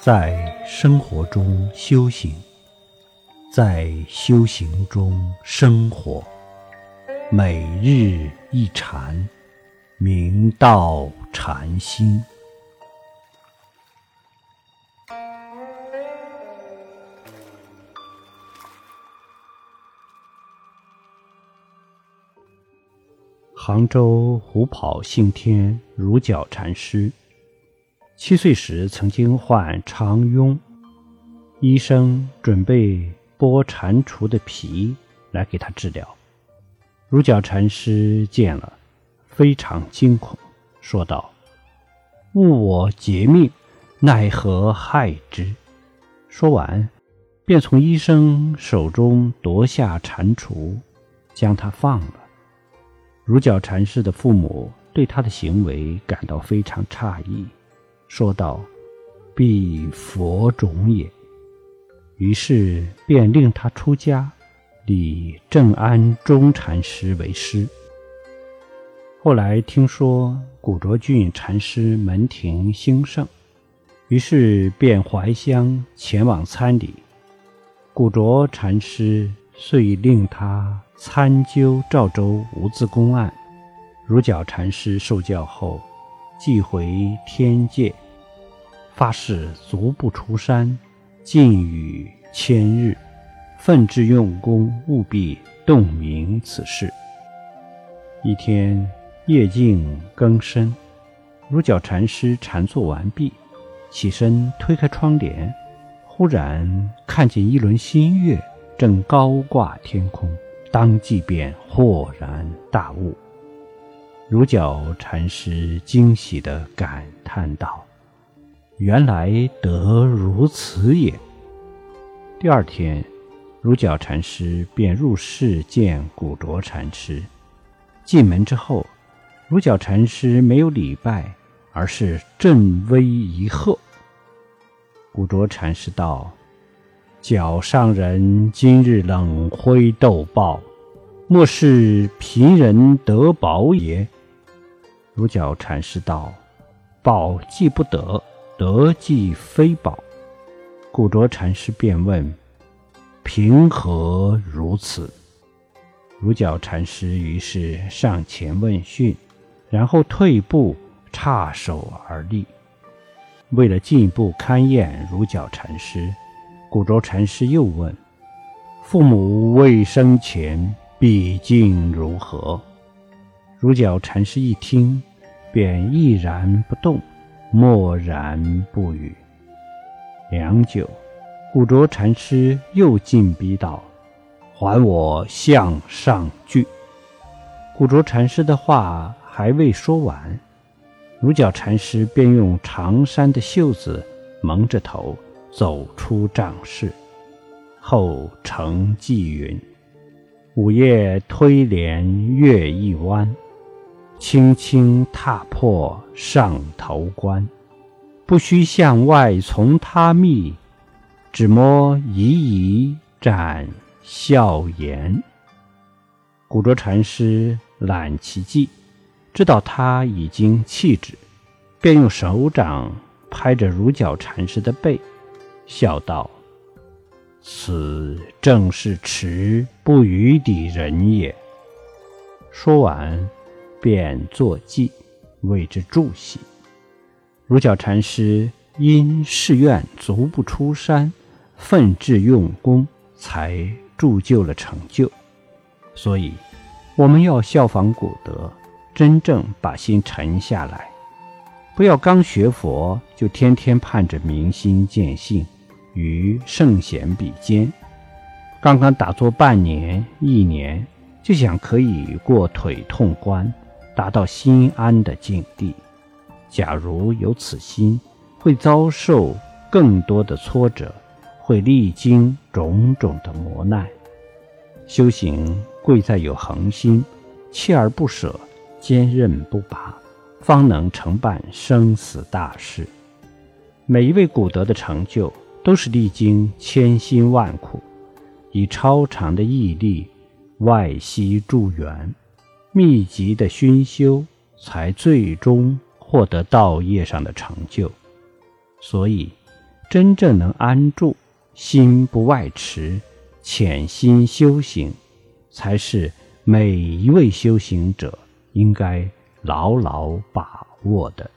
在生活中修行，在修行中生活，每日一禅，明道禅心。杭州虎跑信天如角禅师。七岁时曾经患肠痈，医生准备剥蟾蜍的皮来给他治疗。如角禅师见了，非常惊恐，说道：“误我劫命，奈何害之？”说完，便从医生手中夺下蟾蜍，将它放了。如角禅师的父母对他的行为感到非常诧异。说道：“必佛种也。”于是便令他出家，立正安中禅师为师。后来听说古卓俊禅师门庭兴盛，于是便怀乡前往参礼。古卓禅师遂令他参究赵州无字公案。如角禅师受教后。即回天界，发誓足不出山，禁语千日，奋志用功，务必洞明此事。一天夜静更深，如角禅师禅坐完毕，起身推开窗帘，忽然看见一轮新月正高挂天空，当即便豁然大悟。如角禅师惊喜地感叹道：“原来得如此也。”第二天，如角禅师便入室见古卓禅师。进门之后，如角禅师没有礼拜，而是振威一喝。古卓禅师道：“角上人今日冷灰斗报，莫是贫人得宝也？”如角禅师道：“宝既不得，得既非宝。”古卓禅师便问：“凭何如此？”如角禅师于是上前问讯，然后退步，叉手而立。为了进一步勘验如角禅师，古卓禅师又问：“父母未生前，毕竟如何？”如角禅师一听。便毅然不动，默然不语。良久，古拙禅师又进逼道：“还我向上句。”古拙禅师的话还未说完，如角禅师便用长衫的袖子蒙着头走出帐室，后承寄云：“午夜推帘月一弯。”轻轻踏破上头关，不须向外从他觅，只摸一一展笑颜。古卓禅师揽其计，知道他已经弃之，便用手掌拍着如角禅师的背，笑道：“此正是持不于底人也。”说完。便作记，为之助喜。如角禅师因誓愿足不出山，奋志用功，才铸就了成就。所以，我们要效仿古德，真正把心沉下来，不要刚学佛就天天盼着明心见性，与圣贤比肩。刚刚打坐半年、一年，就想可以过腿痛关。达到心安的境地。假如有此心，会遭受更多的挫折，会历经种种的磨难。修行贵在有恒心，锲而不舍，坚韧不拔，方能成办生死大事。每一位古德的成就，都是历经千辛万苦，以超长的毅力外息助缘。密集的熏修，才最终获得道业上的成就。所以，真正能安住、心不外驰、潜心修行，才是每一位修行者应该牢牢把握的。